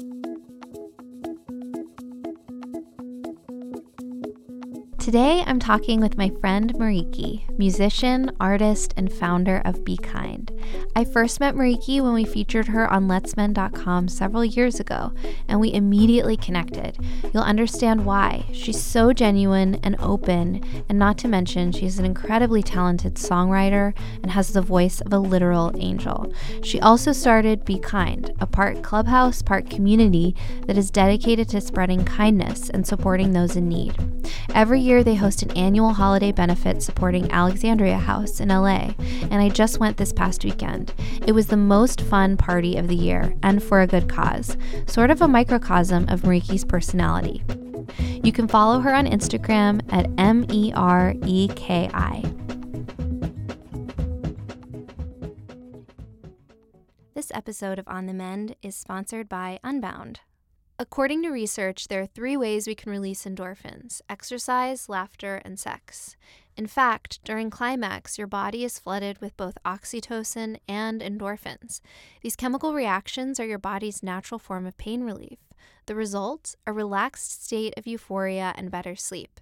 Thank you. Today, I'm talking with my friend Mereki, musician, artist, and founder of Be Kind. I first met Mereki when we featured her on letsmend.com several years ago, and we immediately connected. You'll understand why. She's so genuine and open, and not to mention, she's an incredibly talented songwriter and has the voice of a literal angel. She also started Be Kind, a part clubhouse, part community that is dedicated to spreading kindness and supporting those in need. Every year, they host an annual holiday benefit supporting Alexandria House in LA, and I just went this past weekend. It was the most fun party of the year, and for a good cause, sort of a microcosm of Mereki's personality. You can follow her on Instagram at M E R E K I. This episode of On the Mend is sponsored by Unbound. According to research, there are three ways we can release endorphins exercise, laughter, and sex. In fact, during climax, your body is flooded with both oxytocin and endorphins. These chemical reactions are your body's natural form of pain relief. The result? A relaxed state of euphoria and better sleep.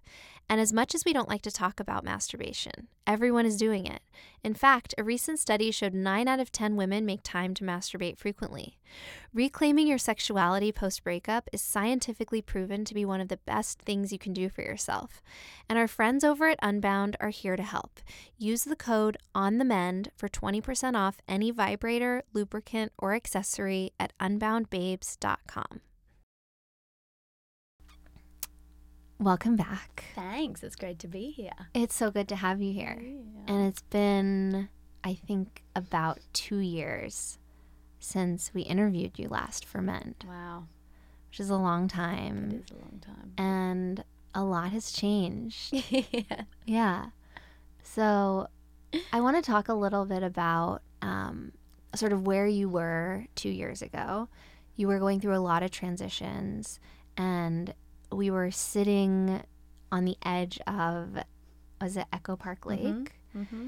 And as much as we don't like to talk about masturbation, everyone is doing it. In fact, a recent study showed 9 out of 10 women make time to masturbate frequently. Reclaiming your sexuality post breakup is scientifically proven to be one of the best things you can do for yourself. And our friends over at Unbound are here to help. Use the code On the Mend for 20% off any vibrator, lubricant, or accessory at unboundbabes.com. Welcome back. Thanks. It's great to be here. It's so good to have you here. And it's been, I think, about two years since we interviewed you last for Mend, Wow. which is a long time. is a long time. And a lot has changed. yeah. yeah. So I want to talk a little bit about um, sort of where you were two years ago. You were going through a lot of transitions, and we were sitting on the edge of, was it Echo Park Lake? Mhm. Mm-hmm.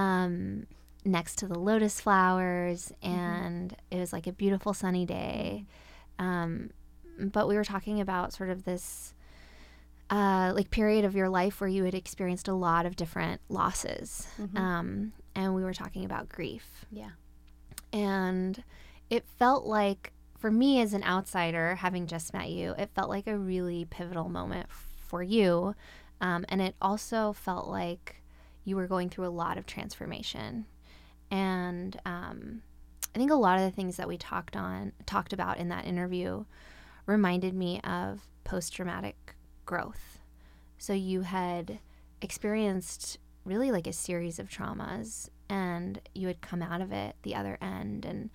um, next to the lotus flowers, and it was like a beautiful sunny day. Um, but we were talking about sort of this uh, like period of your life where you had experienced a lot of different losses, Mhm. um, and we were talking about grief, Yeah. and it felt like for me as an outsider, having just met you, it felt like a really pivotal moment for you, um, and it also felt like you were going through a lot of transformation. And um, i think a lot of the things that we talked on talked about in that interview reminded me of post-traumatic growth. So you had experienced really like a series of traumas and you had come out of it the other end and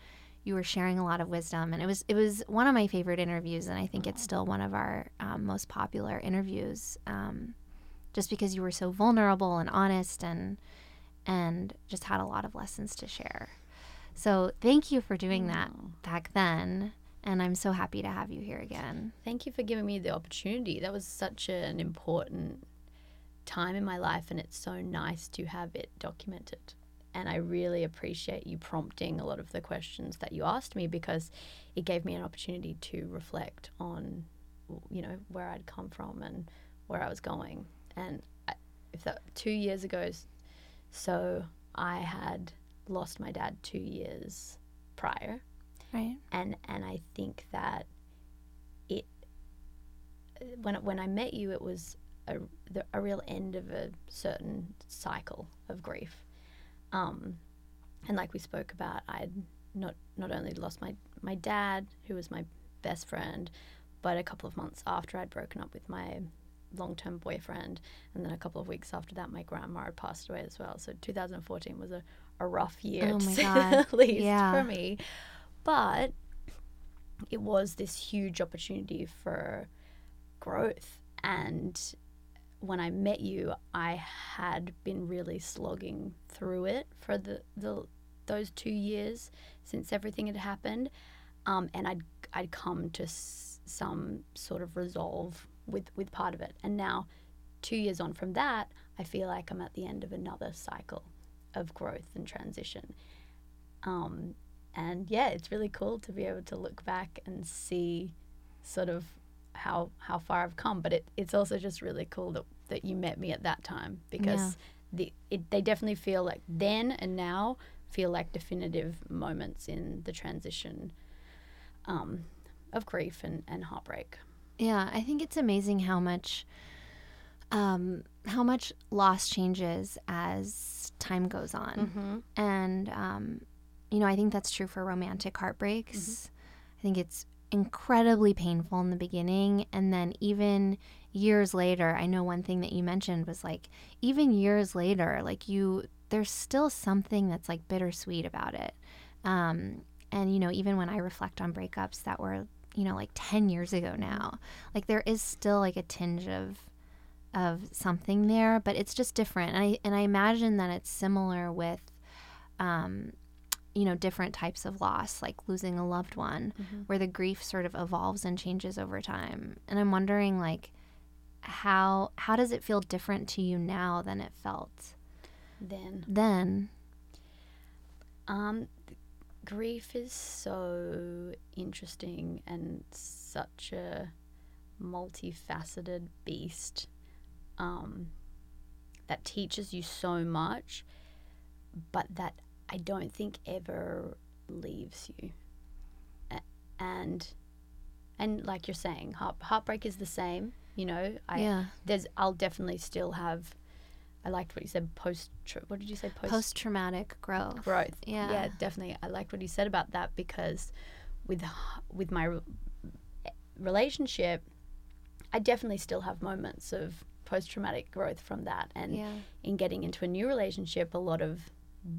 you were sharing a lot of wisdom and it was it was one of my favorite interviews and i think it's still one of our um, most popular interviews um, just because you were so vulnerable and honest and and just had a lot of lessons to share. So thank you for doing that back then, and I'm so happy to have you here again. Thank you for giving me the opportunity. That was such an important time in my life, and it's so nice to have it documented. And I really appreciate you prompting a lot of the questions that you asked me because it gave me an opportunity to reflect on, you know, where I'd come from and where I was going. And I, if that two years ago, so I had lost my dad two years prior Right. and and I think that it when when I met you, it was a the, a real end of a certain cycle of grief, um, and like we spoke about, I'd not not only lost my my dad, who was my best friend, but a couple of months after I'd broken up with my long term boyfriend, and then a couple of weeks after that, my grandma had passed away as well. So 2014 was a, a rough year Oh to say God. the least Yeah. for me. But it was this huge opportunity for growth. And when I met you, I had been really slogging through it for the, the those two years since everything had happened, um, and I'd I'd come to s- some sort of resolve with with part of it. And now, two years on from that, I feel like I'm at the end of another cycle of growth and transition. Um, and yeah, it's really cool to be able to look back and see sort of how how far I've come. But it, it's also just really cool that, that you met me at that time because Yeah. the it, they definitely feel like then and now feel like definitive moments in the transition um, of grief and, and heartbreak. Yeah, I think it's amazing how much um how much loss changes as time goes on. Mm-hmm. And um you know, I think that's true for romantic heartbreaks. I think it's incredibly painful in the beginning and then even years later, I know one thing that you mentioned was like even years later, like you there's still something that's like bittersweet about it. Um and you know, even when I reflect on breakups that were you know like 10 years ago now like there is still like a tinge of of something there but it's just different and i and i imagine that it's similar with um you know different types of loss like losing a loved one Mhm. where the grief sort of evolves and changes over time. And i'm wondering like how how does it feel different to you now than it felt Then. then? Um, grief is so interesting and such a multifaceted beast um, that teaches you so much, but that I don't think ever leaves you. And and like you're saying, heart, heartbreak is the same. You know, I yeah there's I'll definitely still have. I liked what you said. Post. What did you say? post traumatic growth growth. Yeah. yeah, definitely. I liked what you said about that because with with my relationship, I definitely still have moments of post traumatic growth from that, and yeah in getting into a new relationship, a lot of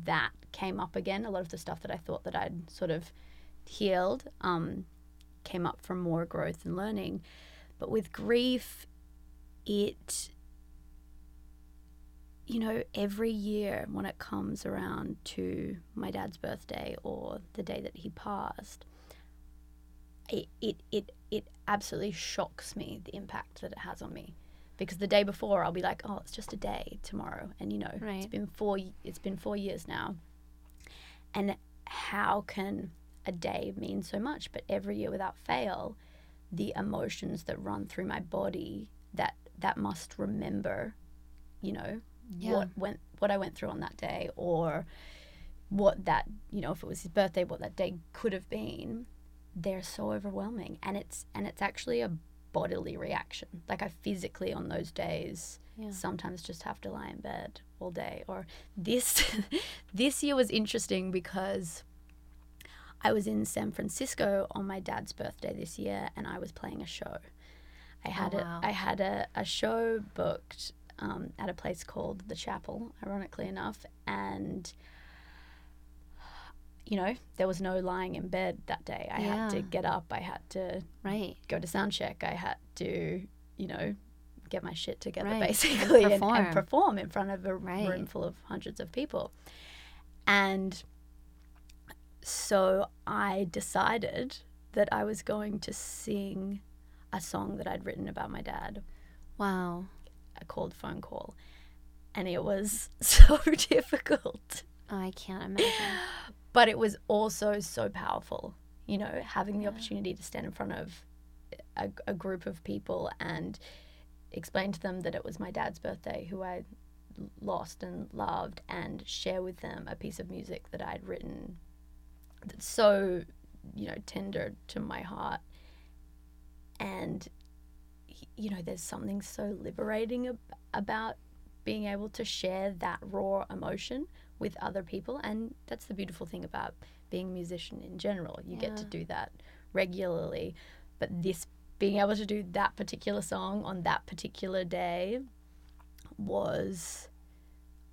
that came up again. A lot of the stuff that I thought that I'd sort of healed um, came up from more growth and learning. But with grief, it, you know, every year when it comes around to my dad's birthday or the day that he passed, it, it, it, it absolutely shocks me the impact that it has on me because the day before I'll be like, oh, it's just a day tomorrow, and you know, it's Right. been four it's been four years now, and how can a day mean so much? But every year without fail, the emotions that run through my body that that must remember, you know, Yeah. what went what I went through on that day, or what that you know if it was his birthday, what that day could have been. They're so overwhelming, and it's and it's actually a bodily reaction. Like I physically on those days Yeah. sometimes just have to lie in bed all day. Or this this year was interesting because I was in San Francisco on my dad's birthday this year and I was playing a show. I had wow. a I had a, a show booked um, at a place called the Chapel, ironically enough, and you know, there was no lying in bed that day. I had to get up, I had to right go to sound check. I had to, you know, get my shit together Right. And basically and, and perform. perform in front of a Right. room full of hundreds of people. And so I decided that I was going to sing a song that I'd written about my dad wow uh, called Phone Call. And it was so difficult Oh, i can't imagine but it was also so powerful you know having the Yeah. opportunity to stand in front of a, a group of people and explain to them that it was my dad's birthday who i lost and loved and share with them a piece of music that i'd written that's so you know tender to my heart and you know there's something so liberating ab- about being able to share that raw emotion with other people and that's the beautiful thing about being a musician in general. You get to do that regularly but this being able to do that particular song on that particular day was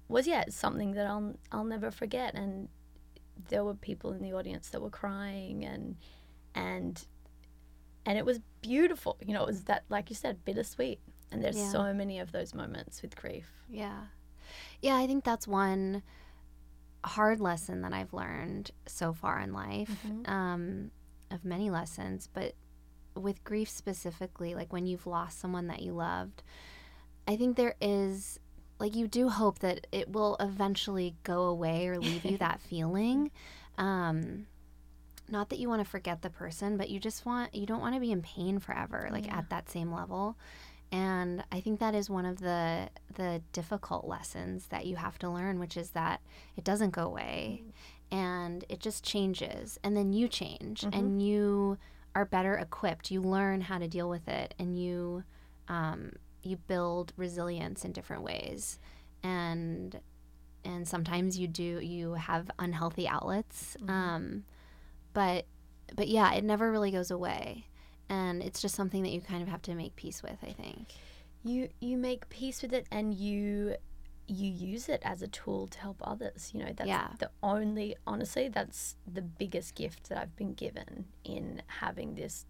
was yeah something that I'll I'll never forget. And there were people in the audience that were crying and and and it was beautiful. You know it was that like you said bittersweet. And there's Yeah. so many of those moments with grief. Yeah. Yeah, I think that's one hard lesson that I've learned so far in life, Mhm. um, of many lessons, but with grief specifically, like when you've lost someone that you loved, I think there is, like, you do hope that it will eventually go away or leave you that feeling. Um, not that you want to forget the person, but you just want you don't want to be in pain forever, like Yeah. at that same level. And I think that is one of the the difficult lessons that you have to learn, which is that it doesn't go away and it just changes and then you change and you are better equipped. You learn how to deal with it and you um, you build resilience in different ways. And and sometimes you do you have unhealthy outlets. Um, but but yeah, it never really goes away. And it's just something that you kind of have to make peace with, I think. you you make peace with it and you you use it as a tool to help others you know that's Yeah. the only honestly that's the biggest gift that i've been given in having this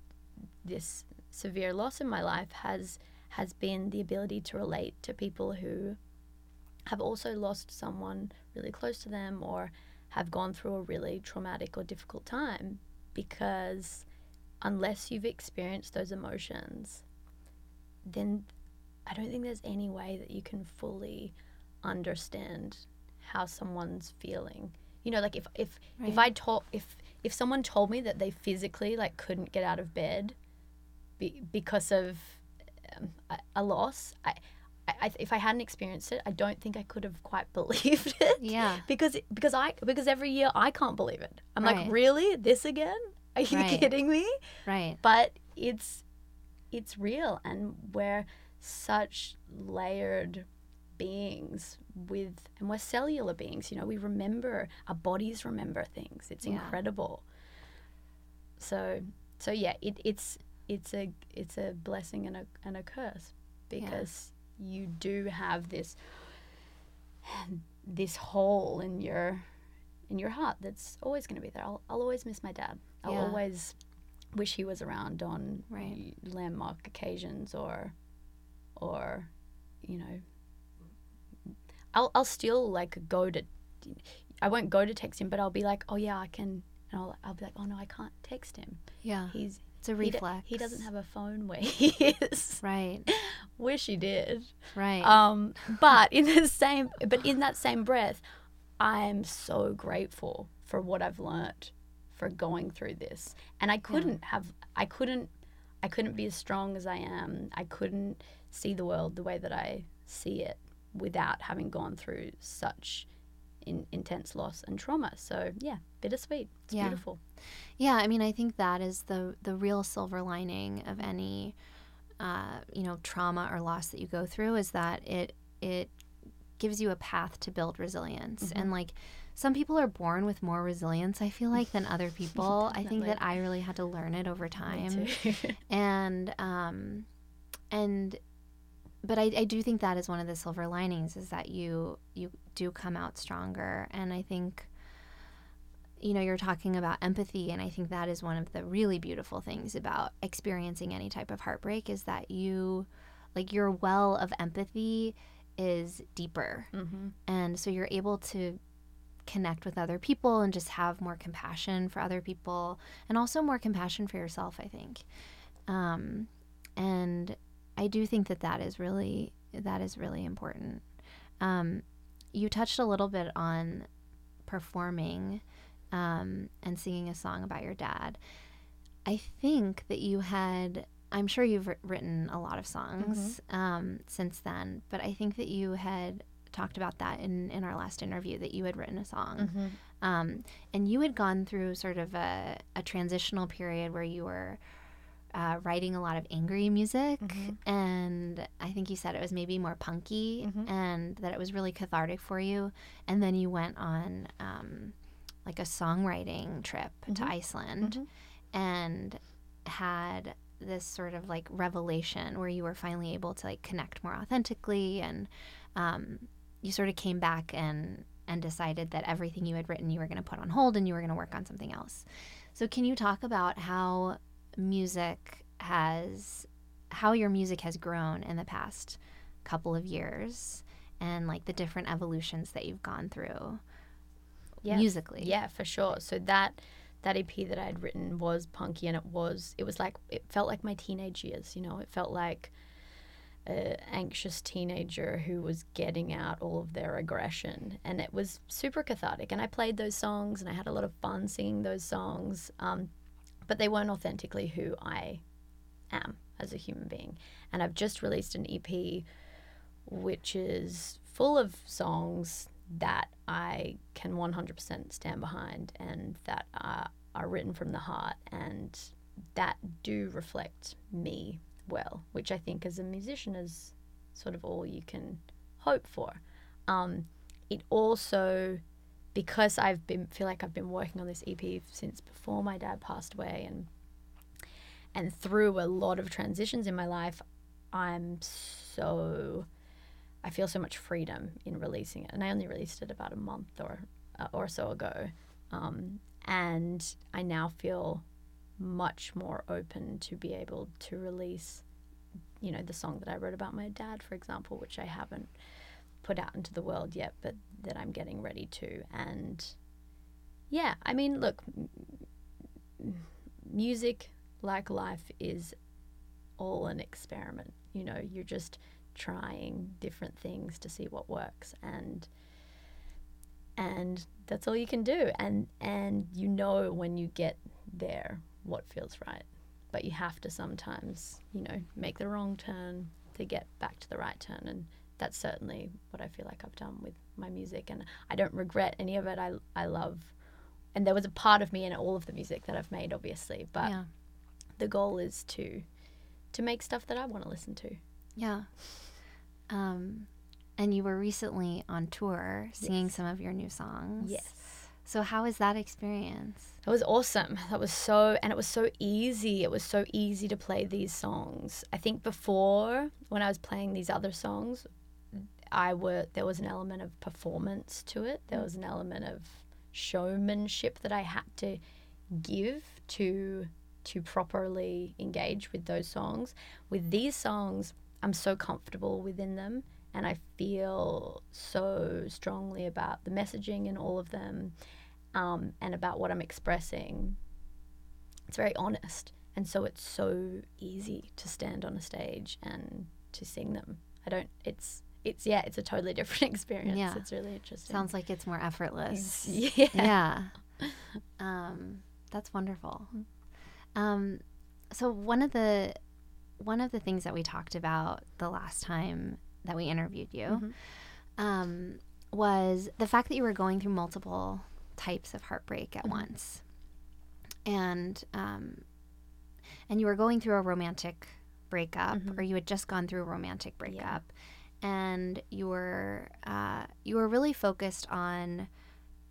this severe loss in my life has has been the ability to relate to people who have also lost someone really close to them or have gone through a really traumatic or difficult time because unless you've experienced those emotions then I don't think there's any way that you can fully understand how someone's feeling. You know, like if if if I told if if someone told me that they physically like couldn't get out of bed be, because of um, a, a loss, I, I, I if I hadn't experienced it, I don't think I could have quite believed it. Yeah. Because because I because every year I can't believe it. I'm Right. like, really, this again? Are you Right. kidding me? Right. but it's it's real and we're such layered beings with and we're cellular beings you know we remember our bodies remember things it's Yeah. incredible so so yeah it, it's it's a it's a blessing and a, and a curse because you do have this this hole in your in your heart that's always going to be there I'll, I'll always miss my dad i'll Yeah. always wish he was around on Right. landmark occasions or or you know I'll I'll still like go to I won't go to text him but I'll be like oh yeah I can and I'll, I'll be like oh no I can't text him Yeah. he's It's a he, do- reflex. he doesn't have a phone where he is Right. wish he did Right. um but in the same but in that same breath I'm so grateful for what I've learnt for going through this. And I couldn't have I couldn't I couldn't be as strong as I am. I couldn't see the world the way that I see it without having gone through such in, intense loss and trauma. So yeah bittersweet. It's Yeah. beautiful. Yeah, I mean, I think that is the the real silver lining of any, uh, you know, trauma or loss that you go through is that it it gives you a path to build resilience. And like, some people are born with more resilience. I feel like than other people. I think that I really had to learn it over time. and um, and but I, I do think that is one of the silver linings is that you you do come out stronger and i think you know you're talking about empathy and i think that is one of the really beautiful things about experiencing any type of heartbreak is that you like your well of empathy is deeper Mhm. and so you're able to connect with other people and just have more compassion for other people and also more compassion for yourself i think. Um, and i do think that that is really that is really important. Um, you touched a little bit on performing um, and singing a song about your dad. I think that you had i'm sure you've written a lot of songs um, since then but i think that you had talked about that in, in our last interview that you had written a song Mhm. um, and you had gone through sort of a, a transitional period where you were uh, writing a lot of angry music and i think you said it was maybe more punky Mhm. and that it was really cathartic for you and then you went on um, like a songwriting trip to Mhm. iceland Mhm. and had this sort of like revelation where you were finally able to like connect more authentically and um, you sort of came back and and decided that everything you had written you were going to put on hold and you were going to work on something else so can you talk about how music has how your music has grown in the past couple of years and like the different evolutions that you've gone through Yeah. musically Yeah, for sure. So that that EP that I had written was punky, and it was it was like it felt like my teenage years. You know, it felt like an anxious teenager who was getting out all of their aggression, and it was super cathartic. And I played those songs, and I had a lot of fun singing those songs, um, but they weren't authentically who I am as a human being. And I've just released an EP, which is full of songs that I can 100% stand behind and that are, are written from the heart and that do reflect me well, which I think as a musician is sort of all you can hope for. Um, it also, because I've been feel like I've been working on this EP since before my dad passed away, and and through a lot of transitions in my life, I'm so I feel so much freedom in releasing it, and I only released it about a month or uh, or so ago, um, and I now feel much more open to be able to release, you know, the song that I wrote about my dad, for example, which I haven't put out into the world yet, but that I'm getting ready to. And yeah, I mean, look, music, like life, is all an experiment. You know, you're just trying different things to see what works and and that's all you can do and and you know when you get there what feels right. But you have to sometimes, you know, make the wrong turn to get back to the right turn. And that's certainly what I feel like I've done with my music. And I don't regret any of it. I, I love, and there was a part of me in all of the music that I've made, obviously. But Yeah. the goal is to, to make stuff that I want to listen to. Yeah. Um, and you were recently on tour singing Yes. some of your new songs. Yes. So how was that experience? It was awesome. That was so, and it was so easy. It was so easy to play these songs. I think before, when I was playing these other songs, I were there was an element of performance to it. There was an element of showmanship that I had to give to to properly engage with those songs. With these songs, I'm so comfortable within them and I feel so strongly about the messaging in all of them um, and about what I'm expressing. It's very honest. And so it's so easy to stand on a stage and to sing them. I don't, it's, it's, yeah, it's a totally different experience. Yeah. It's really interesting. Sounds like it's more effortless. yeah. yeah. Um, that's wonderful. Um, so one of the one of the things that we talked about the last time that we interviewed you Mhm. um, was the fact that you were going through multiple types of heartbreak at Mhm. once, and um, and you were going through a romantic breakup, Mhm. or you had just gone through a romantic breakup, and you were uh, you were really focused on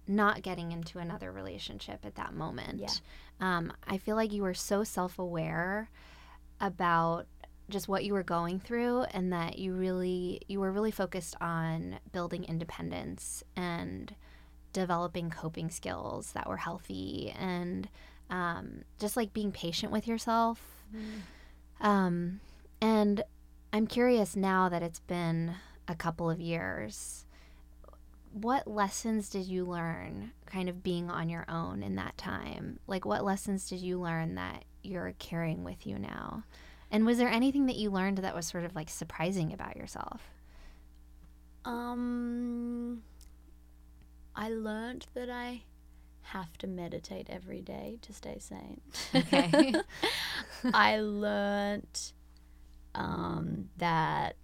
not getting into another relationship at that moment. Yeah. Um, I feel like you were so self aware about just what you were going through and that you really you were really focused on building independence and developing coping skills that were healthy and um, just like being patient with yourself. Um, and i'm curious now that it's been a couple of years what lessons did you learn kind of being on your own in that time? Like what lessons did you learn that you're carrying with you now and was there anything that you learned that was sort of like surprising about yourself? Um, I learned that I have to meditate every day to stay sane. Okay. I learned um, that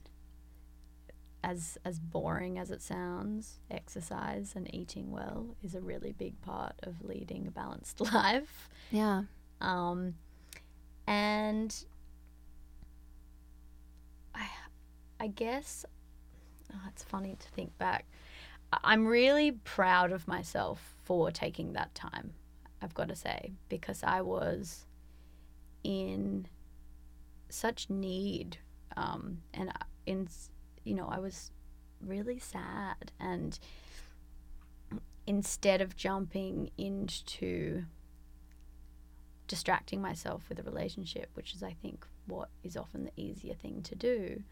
as as boring as it sounds, exercise and eating well is a really big part of leading a balanced life. Yeah. Um, and I, I guess oh, it's funny to think back. I'm really proud of myself for taking that time. I've got to say because I was in such need, um, and in you know I was really sad and instead of jumping into distracting myself with a relationship, which is, I think, what is often the easier thing to do,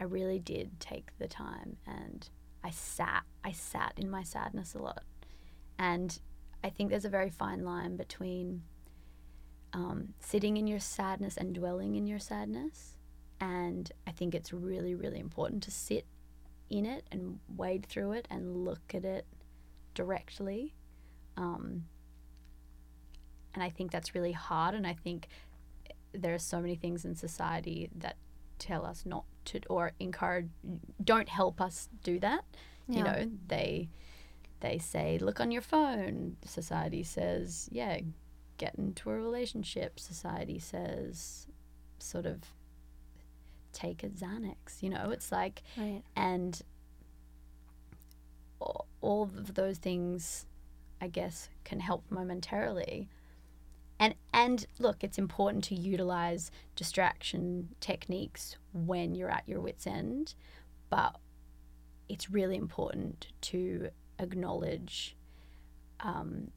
I really did take the time and I sat, I sat in my sadness a lot. And I think there's a very fine line between um, sitting in your sadness and dwelling in your sadness And I think it's really, really important to sit in it and wade through it and look at it directly. Um, and I think that's really hard. And I think there are so many things in society that tell us not to or encourage, don't help us do that. You know, they they say look on your phone. Society says, yeah, get into a relationship. Society says, sort of take a Xanax. You know, it's like Right. and all of those things i guess can help momentarily and and look it's important to utilize distraction techniques when you're at your wits end but it's really important to acknowledge um,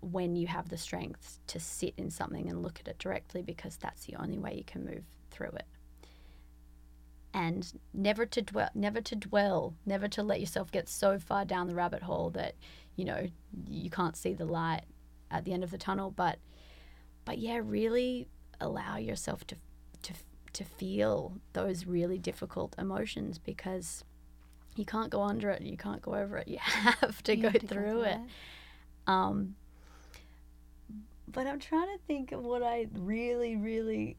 when you have the strength to sit in something and look at it directly because that's the only way you can move through it. And never to dwell never to dwell never to let yourself get so far down the rabbit hole that you know you can't see the light at the end of the tunnel but but yeah really allow yourself to to to feel those really difficult emotions because you can't go under it you can't go over it you have to You go have to through it um, but I'm trying to think of what I really, really.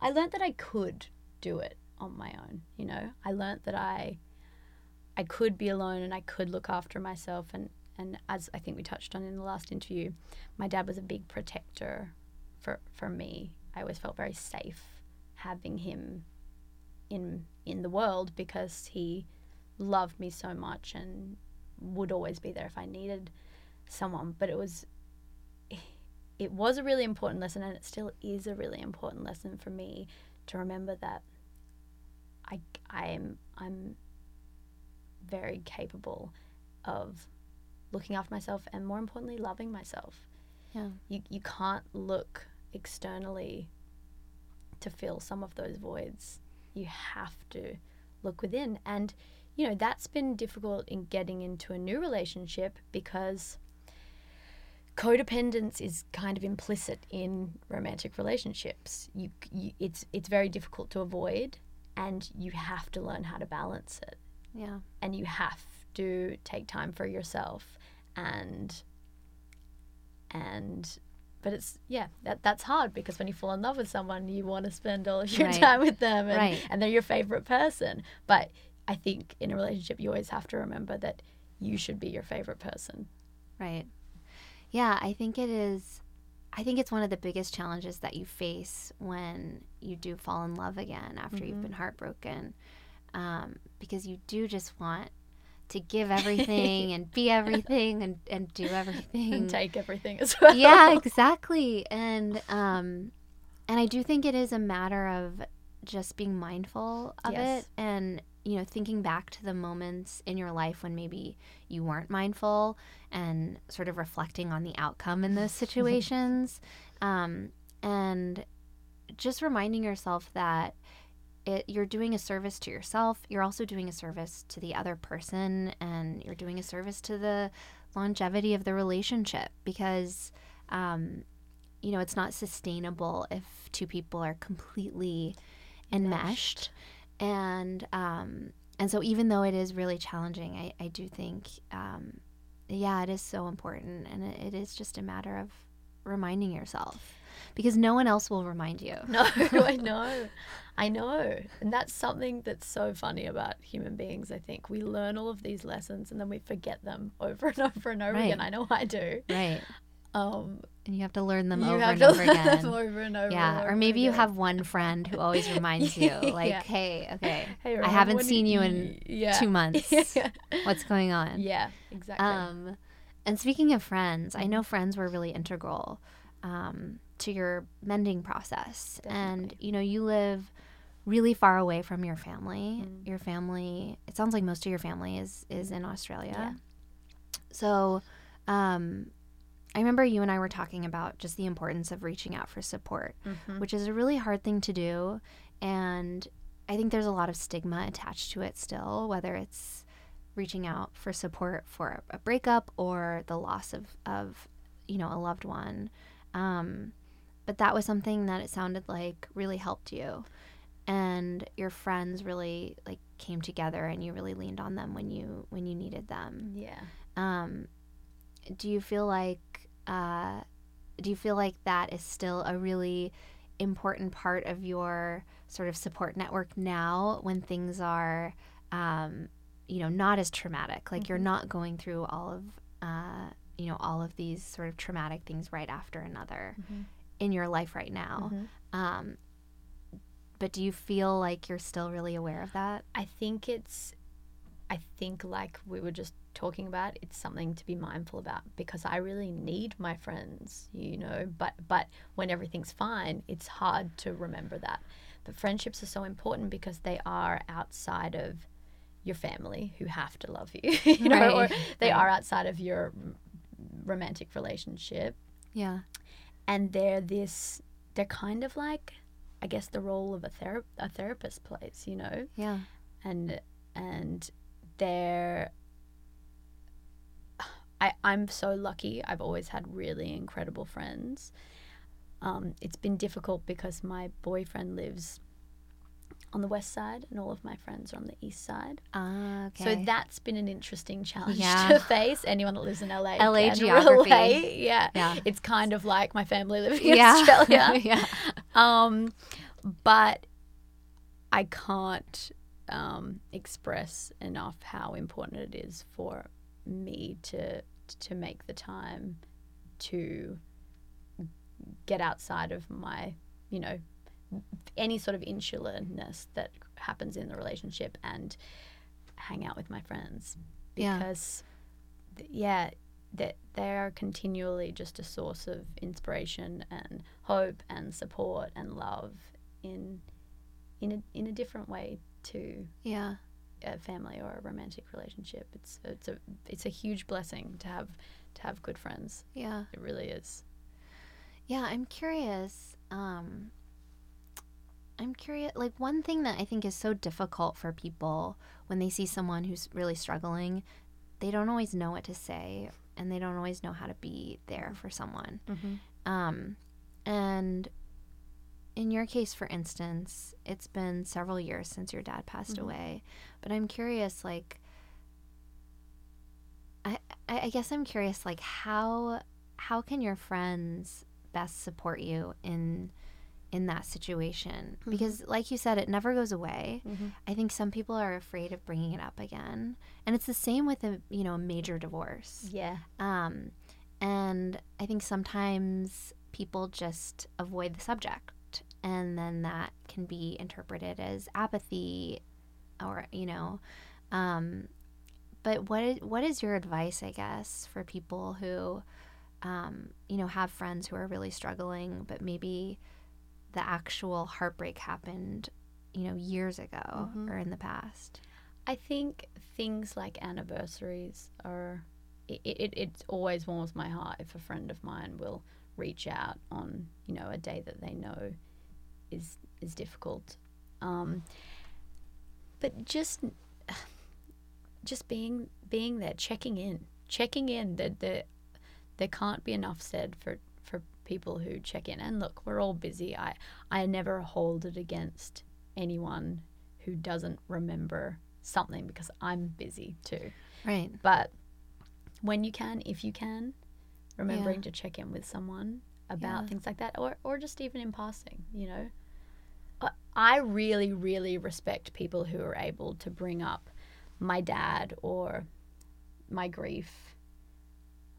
I learned that I could do it on my own. You know, I learned that I, I could be alone and I could look after myself. And and as I think we touched on in the last interview, my dad was a big protector, for for me. I always felt very safe having him, in in the world because he loved me so much and would always be there if I needed someone. But it was it was a really important lesson and it still is a really important lesson for me to remember that I I'm I'm very capable of looking after myself and more importantly loving myself. Yeah. You you can't look externally to fill some of those voids. You have to look within and you know that's been difficult in getting into a new relationship because codependence is kind of implicit in romantic relationships. You, you it's it's very difficult to avoid and you have to learn how to balance it Yeah. and you have to take time for yourself and and but it's yeah that that's hard because when you fall in love with someone you want to spend all of your Right. time with them and, Right. and they're your favorite person but i think in a relationship you always have to remember that you should be your favorite person Right. Yeah, I think it is. I think it's one of the biggest challenges that you face when you do fall in love again after you've Mhm. been heartbroken, um, because you do just want to give everything and be everything and, and do everything. and take everything as well yeah, exactly. And um, and I do think it is a matter of just being mindful of Yes. it and you know thinking back to the moments in your life when maybe you weren't mindful and sort of reflecting on the outcome in those situations um, and just reminding yourself that it, you're doing a service to yourself you're also doing a service to the other person and you're doing a service to the longevity of the relationship because um, you know it's not sustainable if two people are completely enmeshed. And um, and so even though it is really challenging i, I do think um, yeah it is so important and it, it is just a matter of reminding yourself because no one else will remind you No, I know. I know. And that's something that's so funny about human beings, I think. We learn all of these lessons and then we forget them over and over and over Right. again. I know I do. right Um, and you have to learn them you over have and to over learn again them over and over. yeah or over maybe you again. have one friend who always reminds you like Yeah. hey okay Hey, I haven't seen you in yeah. two months yeah. what's going on yeah, exactly. Um, and speaking of friends, I know friends were really integral um, to your mending process. And, you know, you live really far away from your family. Mm. Your family, it sounds like most of your family is, is in Australia. Yeah. So, um, I remember you and I were talking about just the importance of reaching out for support, Mhm. which is a really hard thing to do. And I think there's a lot of stigma attached to it still, whether it's reaching out for support for a breakup or the loss of, of you know, a loved one. Um, but that was something that it sounded like really helped you and your friends really like came together and you really leaned on them when you when you needed them Yeah. um do you feel like uh do you feel like that is still a really important part of your sort of support network now when things are um you know not as traumatic like you're Mhm. not going through all of uh you know all of these sort of traumatic things right after another Mhm. In your life right now Mhm. um but do you feel like you're still really aware of that I think it's, I think like we were just talking about, it's something to be mindful about because I really need my friends, you know. But but when everything's fine, it's hard to remember that. But friendships are so important because they are outside of your family who have to love you, you know, or they right. are outside of your romantic relationship, yeah and they're this. They're kind of like, I guess, the role of a thera- a therapist plays, you know yeah and and they're I, I'm so lucky. I've always had really incredible friends. Um, it's been difficult because my boyfriend lives on the west side and all of my friends are on the east side. Ah, okay So that's been an interesting challenge Yeah. to face. Anyone that lives in LA, LA can geography. relate. Yeah. Yeah. It's kind of like my family living in yeah Australia. yeah Um, but I can't um, express enough how important it is for me to to make the time to get outside of my, you know, any sort of insularness that happens in the relationship and hang out with my friends Yeah. because, th- yeah, that they are continually just a source of inspiration and hope and support and love in in a in a different way to yeah a family or a romantic relationship. It's it's a it's a huge blessing to have to have good friends. yeah It really is. Yeah, I'm curious. Um, I'm curious. Like, one thing that I think is so difficult for people when they see someone who's really struggling, they don't always know what to say and they don't always know how to be there for someone. Mm-hmm. Um, and in your case, for instance, it's been several years since your dad passed Mhm. away. But I'm curious, like, I, I I guess I'm curious, like, how how can your friends best support you in in that situation? Mhm. Because, like you said, it never goes away. Mm-hmm. I think some people are afraid of bringing it up again, and it's the same with a you know a major divorce. Yeah. Um, and I think sometimes people just avoid the subject, and then that can be interpreted as apathy, or you know. Um, but what is, what is your advice, I guess, for people who, um, you know, have friends who are really struggling, but maybe the actual heartbreak happened, you know, years ago Mhm. or in the past. I think things like anniversaries are. It, it, it always warms my heart if a friend of mine will reach out on you know a day that they know is is difficult, um, but just just being being there, checking in, checking in. That there there can't be enough said for people who check in. And look, we're all busy. I I never hold it against anyone who doesn't remember something because I'm busy too. Right. But when you can, if you can, remembering to check in with someone about Yeah. things like that, or, or just even in passing, you know. I- I really, really respect people who are able to bring up my dad or my grief,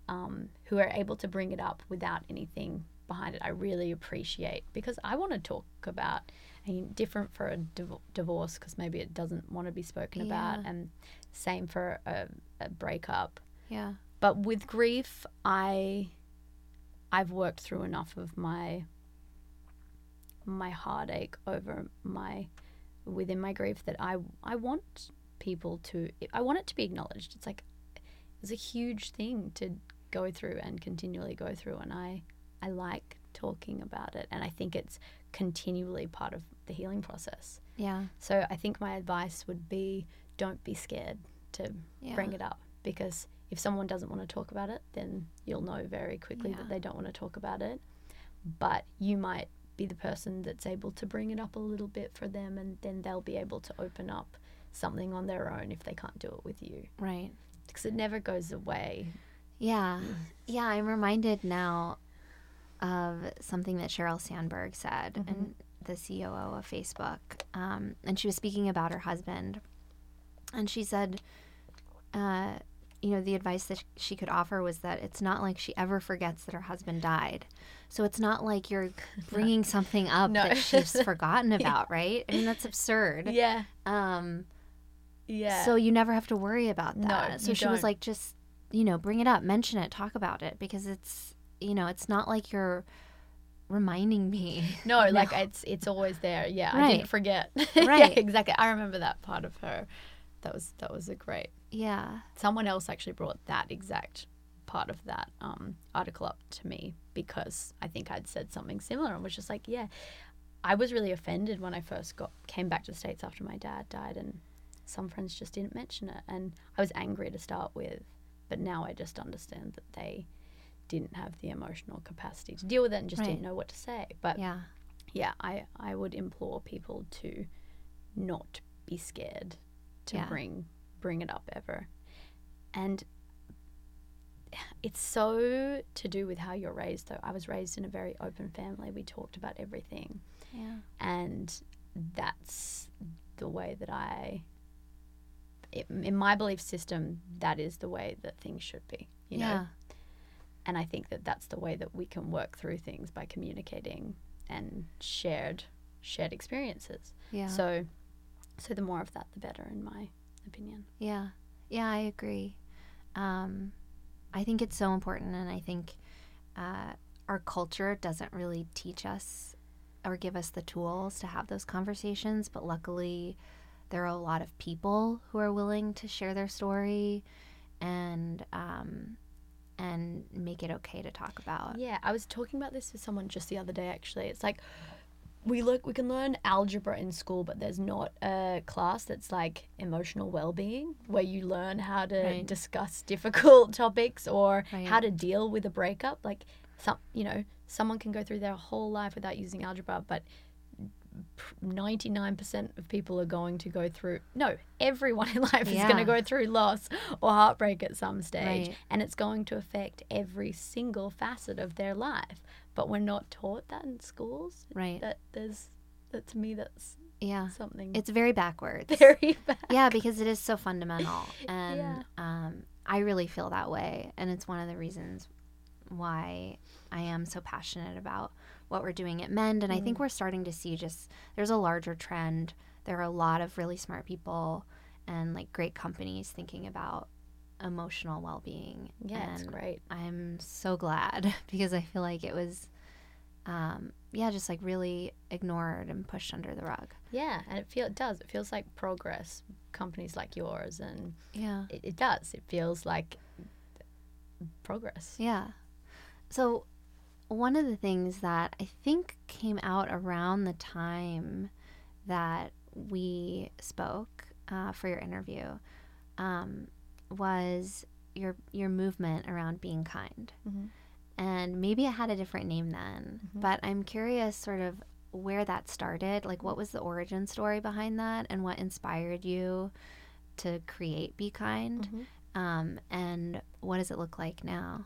um, who are able to bring it up without anything behind it. I really appreciate because I want to talk about. I mean, different for a div- divorce because maybe it doesn't want to be spoken about, and same for a, a breakup. Yeah. But with grief, I I've worked through enough of my my heartache over my within my grief that I I want people to I want it to be acknowledged. It's like it's a huge thing to go through and continually go through and I I like talking about it and I think it's continually part of the healing process. Yeah. So I think my advice would be don't be scared to Yeah. bring it up because if someone doesn't want to talk about it, then you'll know very quickly Yeah. that they don't want to talk about it. but you might be the person that's able to bring it up a little bit for them and then they'll be able to open up something on their own if they can't do it with you Right. because it never goes away Yeah. Yeah, I'm reminded now of something that Sheryl Sandberg said, Mm-hmm. and the COO of Facebook. Um, and she was speaking about her husband. And she said, uh, you know, the advice that she could offer was that it's not like she ever forgets that her husband died. So it's not like you're bringing something up No. that she's forgotten about, right? I mean, that's absurd. yeah Um, yeah so you never have to worry about that. No, so she was don't. like, just, you know, bring it up, mention it, talk about it because it's, you know, it's not like you're reminding me. No, like it's it's always there. Yeah, I didn't forget. yeah, Right. exactly. I remember that part of her. That was that was a great. yeah. Someone else actually brought that exact part of that um, article up to me because I think I'd said something similar and was just like, yeah, I was really offended when I first got came back to the states after my dad died, and some friends just didn't mention it, and I was angry to start with, but now I just understand that they didn't have the emotional capacity to deal with it and just Right. didn't know what to say. But Yeah. yeah, I, I would implore people to not be scared to Yeah. bring bring it up ever. And it's so to do with how you're raised though. I was raised in a very open family. We talked about everything. Yeah. And that's the way that I it, in my belief system that is the way that things should be, you know yeah. and I think that that's the way that we can work through things by communicating and shared shared experiences. Yeah. So, so the more of that, the better, in my opinion. Yeah. Yeah, I agree. Um, I think it's so important, and I think uh, our culture doesn't really teach us or give us the tools to have those conversations. But luckily, there are a lot of people who are willing to share their story and um, and make it okay to talk about. Yeah, I was talking about this with someone just the other day. Actually, it's like we look we can learn algebra in school, but there's not a class that's like emotional well-being where you learn how to Right. discuss difficult topics or Right. how to deal with a breakup. Like some, you know, someone can go through their whole life without using algebra, but 99% of people are going to go through no everyone in life is going to go through loss or heartbreak at some stage Right. and it's going to affect every single facet of their life but we're not taught that in schools Right. that there's that to me that's Yeah. something It's very backwards. very bad yeah, because it is so fundamental, and Yeah. um, I really feel that way, and it's one of the reasons why I am so passionate about what we're doing at Mend, and I Mm. think we're starting to see just there's a larger trend. There are a lot of really smart people and like great companies thinking about emotional well-being. yeah it's and great I'm so glad because I feel like it was, um, yeah, just like really ignored and pushed under the rug. yeah and it feel it does it feels like progress companies like yours and Yeah. it, it does it feels like progress Yeah. So, one of the things that I think came out around the time that we spoke uh, for your interview um, was your your movement around being kind. Mhm. And maybe it had a different name then, Mhm. but I'm curious, sort of where that started. Like, what was the origin story behind that, and what inspired you to create Be Kind? Mhm. Um, and what does it look like now?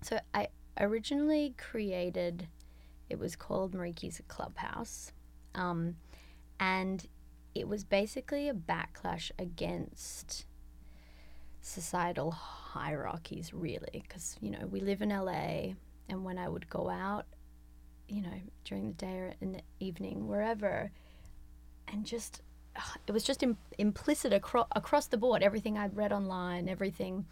So I originally created, it was called Mereki's Clubhouse, um, and it was basically a backlash against societal hierarchies, really, because you know we live in LA, and when I would go out, you know, during the day or in the evening, wherever, and just it was just Im- implicit acro- across the board. Everything I'd read online, everything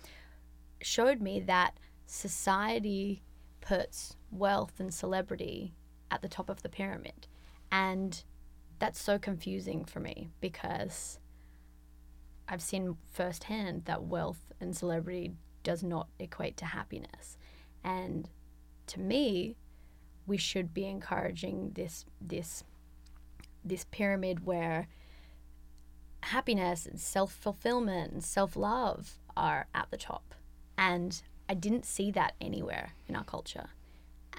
showed me that society puts wealth and celebrity at the top of the pyramid. And that's so confusing for me because I've seen firsthand that wealth and celebrity does not equate to happiness. And to me, we should be encouraging this this this pyramid where happiness and self-fulfillment and self-love are at the top. And I didn't see that anywhere in our culture.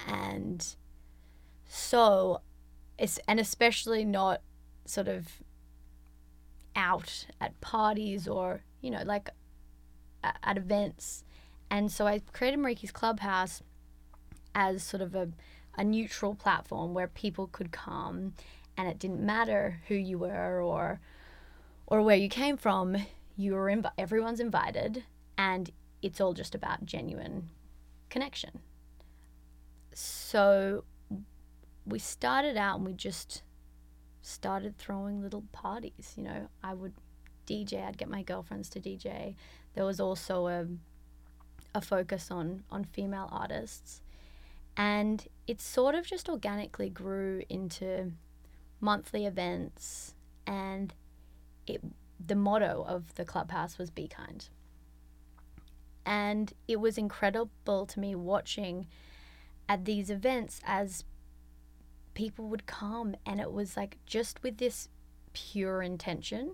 And So, it's and especially not sort of out at parties or you know like at, events. And so I created Mereki's Clubhouse as sort of a a neutral platform where people could come and it didn't matter who you were or or where you came from you were inv- everyone's invited and it's all just about genuine connection. So we started out and we just started throwing little parties you know. I would dj i'd get my girlfriends to dj there was also a a focus on on female artists. And it sort of just organically grew into monthly events and it the motto of the clubhouse was be kind and it was incredible to me watching at these events as people would come and it was like just with this pure intention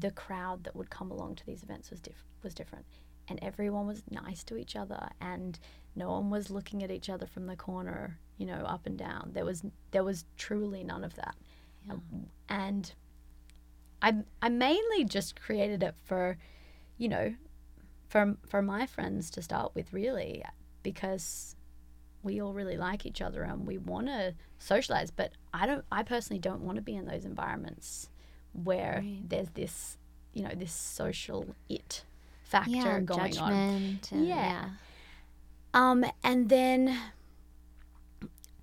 the crowd that would come along to these events was diff- was different. And everyone was nice to each other and no one was looking at each other from the corner you know up and down. There was there was truly none of that. Yeah. and i i mainly just created it for you know for for my friends to start with really because we all really like each other and we want to socialize but i don't i personally don't want to be in those environments where Right. there's this you know this social it factor yeah, going on judgment. and- Yeah. um and then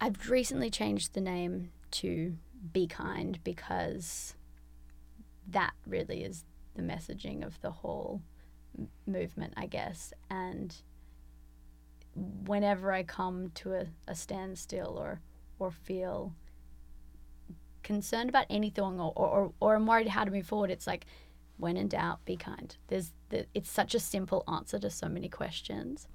i've recently changed the name to be kind because that really is the messaging of the whole movement i guess. And whenever i come to a, a standstill or or feel concerned about anything or, or, or i'm worried how to move forward it's like when in doubt be kind. There's the, it's such a simple answer to so many questions.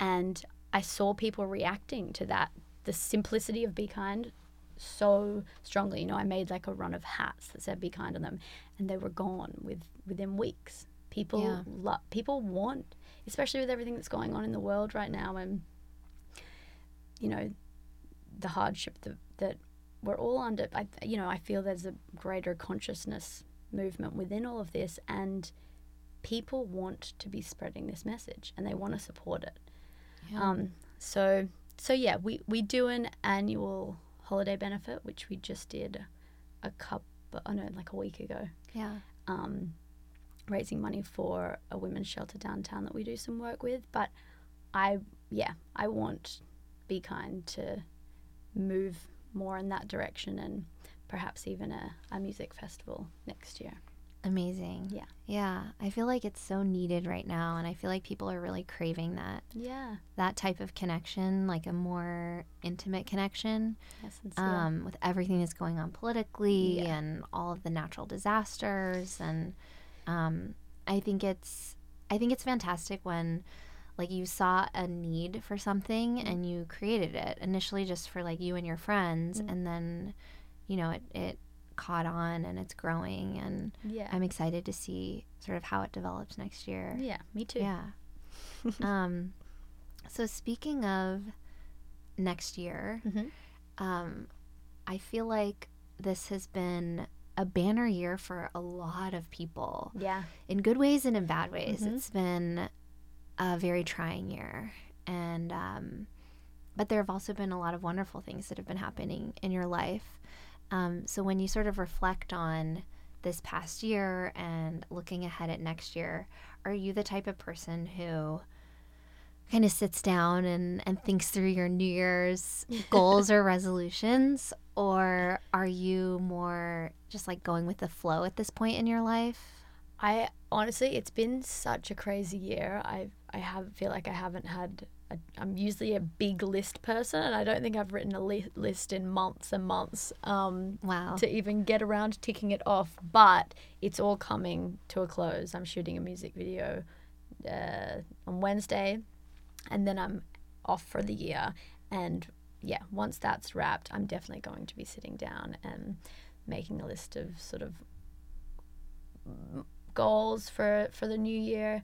And i saw people reacting to that the simplicity of be kind so strongly. You know i made like a run of hats that said be kind on them and they were gone with within weeks people Yeah. lo- people want especially with everything that's going on in the world right now and you know the hardship that, that we're all under I, you know i feel there's a greater consciousness movement within all of this and people want to be spreading this message and they want to support it Yeah. um, so so yeah we, we do an annual holiday benefit which we just did a couple oh no like a week ago yeah. um, raising money for a women's shelter downtown that we do some work with. But I, yeah, I want Be Kind to move more in that direction and perhaps even a, a music festival next year. Amazing. Yeah. Yeah. I feel like it's so needed right now and I feel like people are really craving that Yeah, that type of connection, like a more intimate connection. yes, and so. Um, with everything that's going on politically Yeah. and all of the natural disasters and um, I think it's I think it's fantastic when like you saw a need for something and you created it initially just for like you and your friends Mm. and then you know it, it caught on and it's growing and yeah, I'm excited to see sort of how it develops next year. yeah, me too. Yeah. um, so speaking of next year, Mhm. um, I feel like this has been a banner year for a lot of people Yeah, in good ways and in bad ways. Mhm. It's been a very trying year, and um, but there have also been a lot of wonderful things that have been happening in your life. Um, so when you sort of reflect on this past year and looking ahead at next year, are you the type of person who kind of sits down and, and thinks through your New Year's goals or resolutions? Or are you more just like going with the flow at this point in your life? I honestly, it's been such a crazy year. I I have feel like I haven't had. A, I'm usually a big list person, and I don't think I've written a li- list in months and months. Um, Wow. to even get around to ticking it off. But it's all coming to a close. I'm shooting a music video uh, on Wednesday, and then I'm off for the year. And yeah, once that's wrapped, I'm definitely going to be sitting down and making a list of sort of goals for for the new year,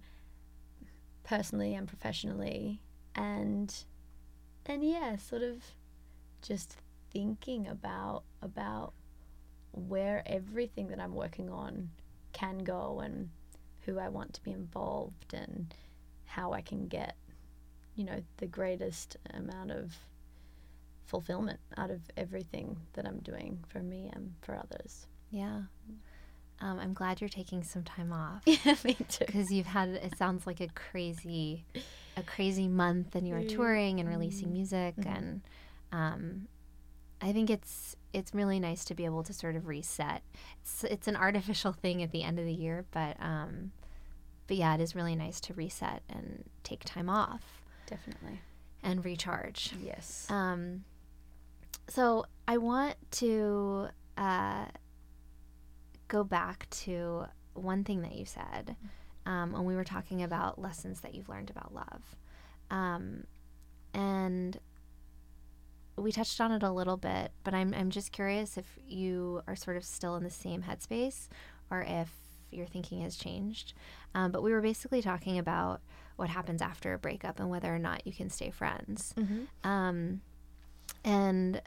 personally and professionally, and and yeah, sort of just thinking about about where everything that I'm working on can go and who I want to be involved and how I can get, you know, the greatest amount of fulfillment out of everything that I'm doing for me and for others. Yeah. Um, I'm glad you're taking some time off Yeah, me too. because you've had it sounds like a crazy, a crazy month, and you were touring and releasing music, Mhm. and um, I think it's it's really nice to be able to sort of reset. It's it's an artificial thing at the end of the year, but um, but yeah, it is really nice to reset and take time off Definitely. and recharge. Yes. Um, so I want to uh, go back to one thing that you said um, when we were talking about lessons that you've learned about love. Um, and we touched on it a little bit, but I'm, I'm just curious if you are sort of still in the same headspace or if your thinking has changed. Um, but we were basically talking about what happens after a breakup and whether or not you can stay friends. mm-hmm. Um, and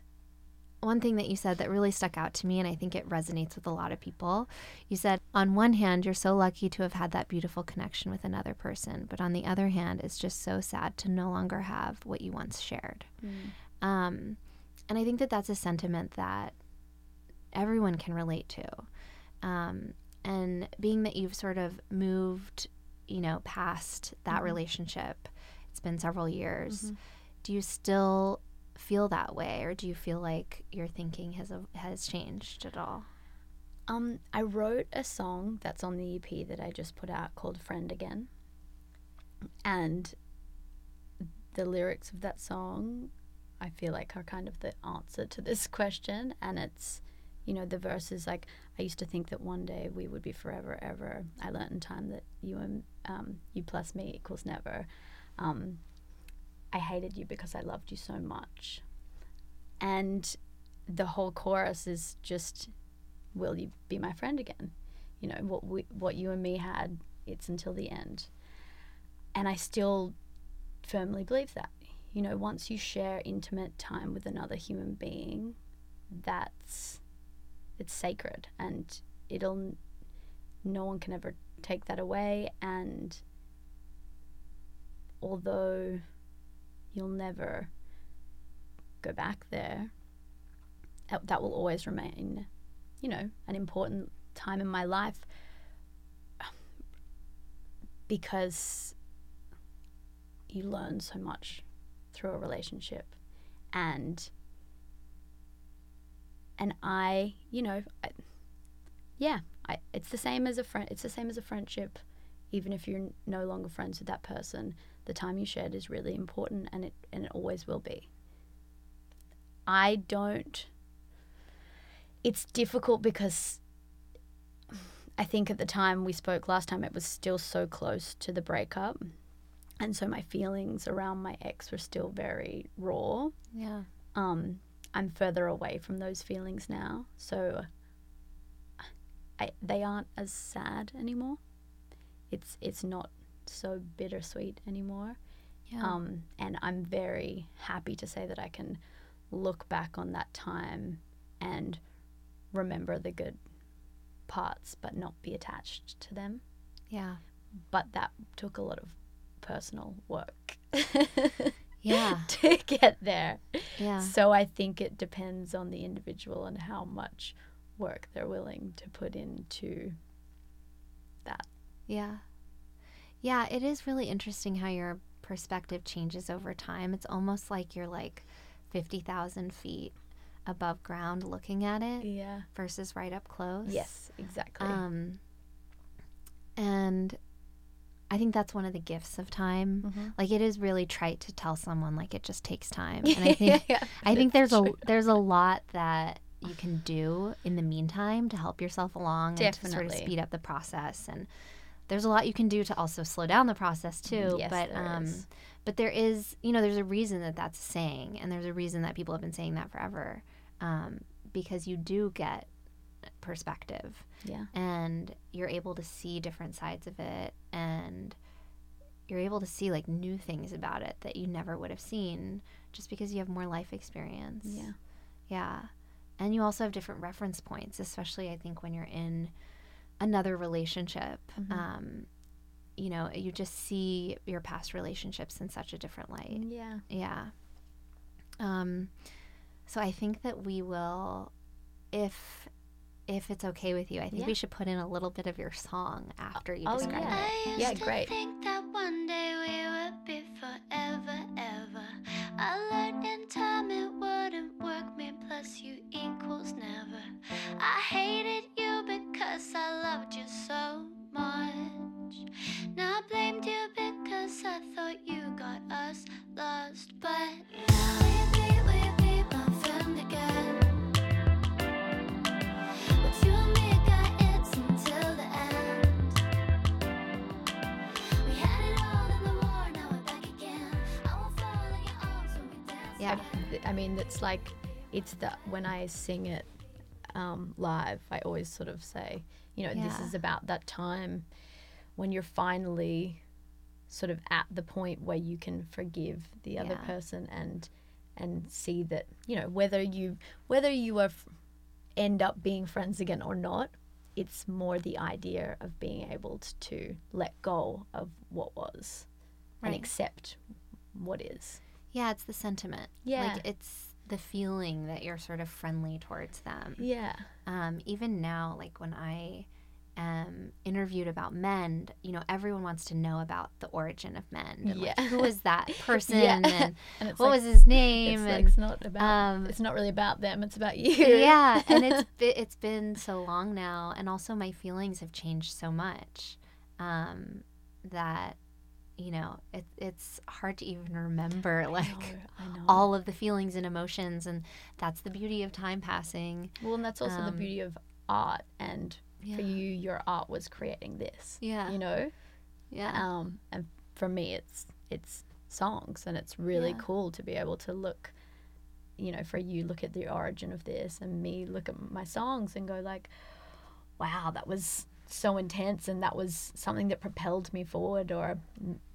one thing that you said that really stuck out to me, and I think it resonates with a lot of people, you said, on one hand, you're so lucky to have had that beautiful connection with another person, but on the other hand, it's just so sad to no longer have what you once shared. Mm. Um, and I think that that's a sentiment that everyone can relate to. Um, and being that you've sort of moved, you know, past that Mhm. relationship, it's been several years. Mhm. Do you still feel that way, or do you feel like your thinking has has changed at all? Um, I wrote a song that's on the EP that I just put out called Friend Again. And the lyrics of that song, I feel like are kind of the answer to this question. And it's, you know, the verse is like, I used to think that one day we would be forever, ever. I learned in time that you and um, you plus me equals never. Um, I hated you because I loved you so much. And the whole chorus is just will you be my friend again? You know, what we what you and me had, it's until the end. And I still firmly believe that. You know, once you share intimate time with another human being, that's it's sacred and it'll no one can ever take that away and although you'll never go back there that- will always remain you know, an important time in my life because you learn so much through a relationship and and I, you know, I, yeah, I, it's the same as a friend. It's the same as a friendship, even if you're no longer friends with that person. The time you shared is really important, and it and it always will be. I don't it's difficult because I think at the time we spoke last time, it was still so close to the breakup. And so my feelings around my ex were still very raw. Yeah. Um, I'm further away from those feelings now. So I, they aren't as sad anymore. It's, it's not so bittersweet anymore. Yeah. Um, and I'm very happy to say that I can look back on that time and remember the good parts, but not be attached to them. yeah. But that took a lot of personal work Yeah. to get there. Yeah. So I think it depends on the individual and how much work they're willing to put into that. Yeah. Yeah, it is really interesting how your perspective changes over time. It's almost like you're like 50,000 feet above ground looking at it Yeah. versus right up close. Yes, exactly. Um, and I think that's one of the gifts of time. Mhm. Like it is really trite to tell someone like it just takes time. And I think Yeah, I think there's a there's a lot that you can do in the meantime to help yourself along and to sort of speed up the process and there's a lot you can do to also slow down the process too Yes, but there um is. but there is you know there's a reason that that's saying and there's a reason that people have been saying that forever um, because you do get perspective Yeah. and you're able to see different sides of it and you're able to see like new things about it that you never would have seen just because you have more life experience Yeah. Yeah. And you also have different reference points, especially I think when you're in another relationship. Mhm. Um, you know, you just see your past relationships in such a different light. Yeah. Yeah. Um, so I think that we will, if if it's okay with you, I think Yeah. we should put in a little bit of your song after you oh, describe yeah. it. I used Yeah, to great. think that one day we would be forever, ever. I learned in time it wouldn't work. Me plus you equals never. I hated you because I loved you so much. Now I blamed you because I thought you got us lost. But now I mean, it's like, it's the, when I sing it um, live, I always sort of say, you know, this is about that time when you're finally sort of at the point where you can forgive the other Yeah. person and and see that you know whether you whether you are end up being friends again or not it's more the idea of being able t- to let go of what was and accept what is Yeah, it's the sentiment. Yeah. Like it's the feeling that you're sort of friendly towards them. yeah Um, even now, like when I am interviewed about Mend, you know, everyone wants to know about the origin of Mend. And like, Yeah. who was that person? Yeah. And and what like, was his name? it's and like it's not about um, it's not really about them it's about you yeah, and it's it's been so long now, and also my feelings have changed so much um, that you know it, it's hard to even remember like I know, I know. all of the feelings and emotions, and that's the beauty of time passing. well and that's also the um, beauty of art and Yeah, for you your art was creating this yeah, you know yeah, um and for me it's it's songs and it's really Yeah. cool to be able to look you know for you look at the origin of this and me look at my songs and go like wow that was so intense and that was something that propelled me forward or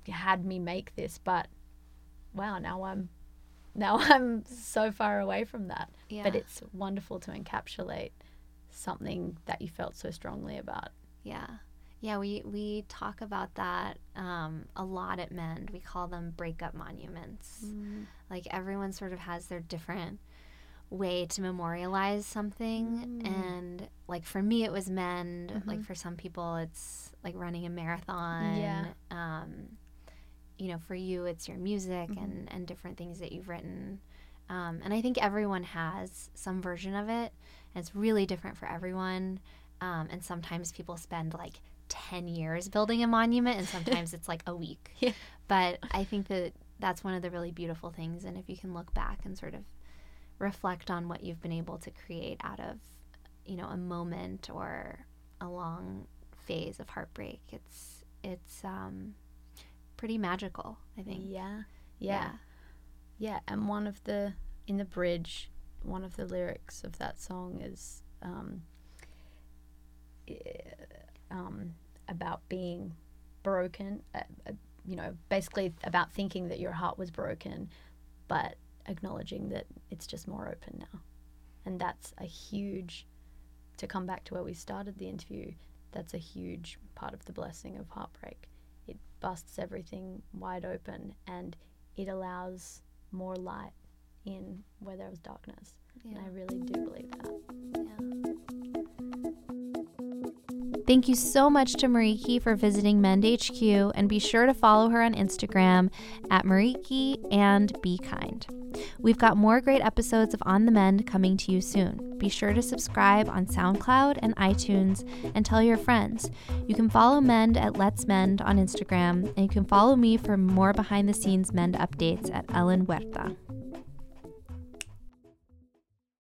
had me make this but wow now i'm now i'm so far away from that yeah. but it's wonderful to encapsulate something that you felt so strongly about Yeah. Yeah, we, we talk about that um, a lot at Mend. We call them breakup monuments. Like everyone sort of has their different way to memorialize something. Mm. And like for me, it was Mend. Mhm. Like for some people, it's like running a marathon. Yeah. Um, you know, for you, it's your music Mhm. and, and different things that you've written. Um, and I think everyone has some version of it. And it's really different for everyone. Um, and sometimes people spend like 10 years building a monument, and sometimes it's like a week. Yeah. But I think that that's one of the really beautiful things. And if you can look back and sort of reflect on what you've been able to create out of, you know, a moment or a long phase of heartbreak, it's, it's, um, pretty magical, I think. yeah yeah Yeah, and one of the in the bridge, one of the lyrics of that song is um, um, about being broken. Uh, uh, you know, basically about thinking that your heart was broken, but acknowledging that it's just more open now, and that's a huge. To come back to where we started the interview, that's a huge part of the blessing of heartbreak. It busts everything wide open, and it allows more light in where there was darkness. Yeah. And I really do believe that. Thank you so much to Mereki for visiting Mend HQ, and be sure to follow her on Instagram at Mereki and be kind. We've got more great episodes of On the Mend coming to you soon. Be sure to subscribe on SoundCloud and iTunes and tell your friends. You can follow Mend at Let's Mend on Instagram, and you can follow me for more behind the scenes Mend updates at Ellen Huerta.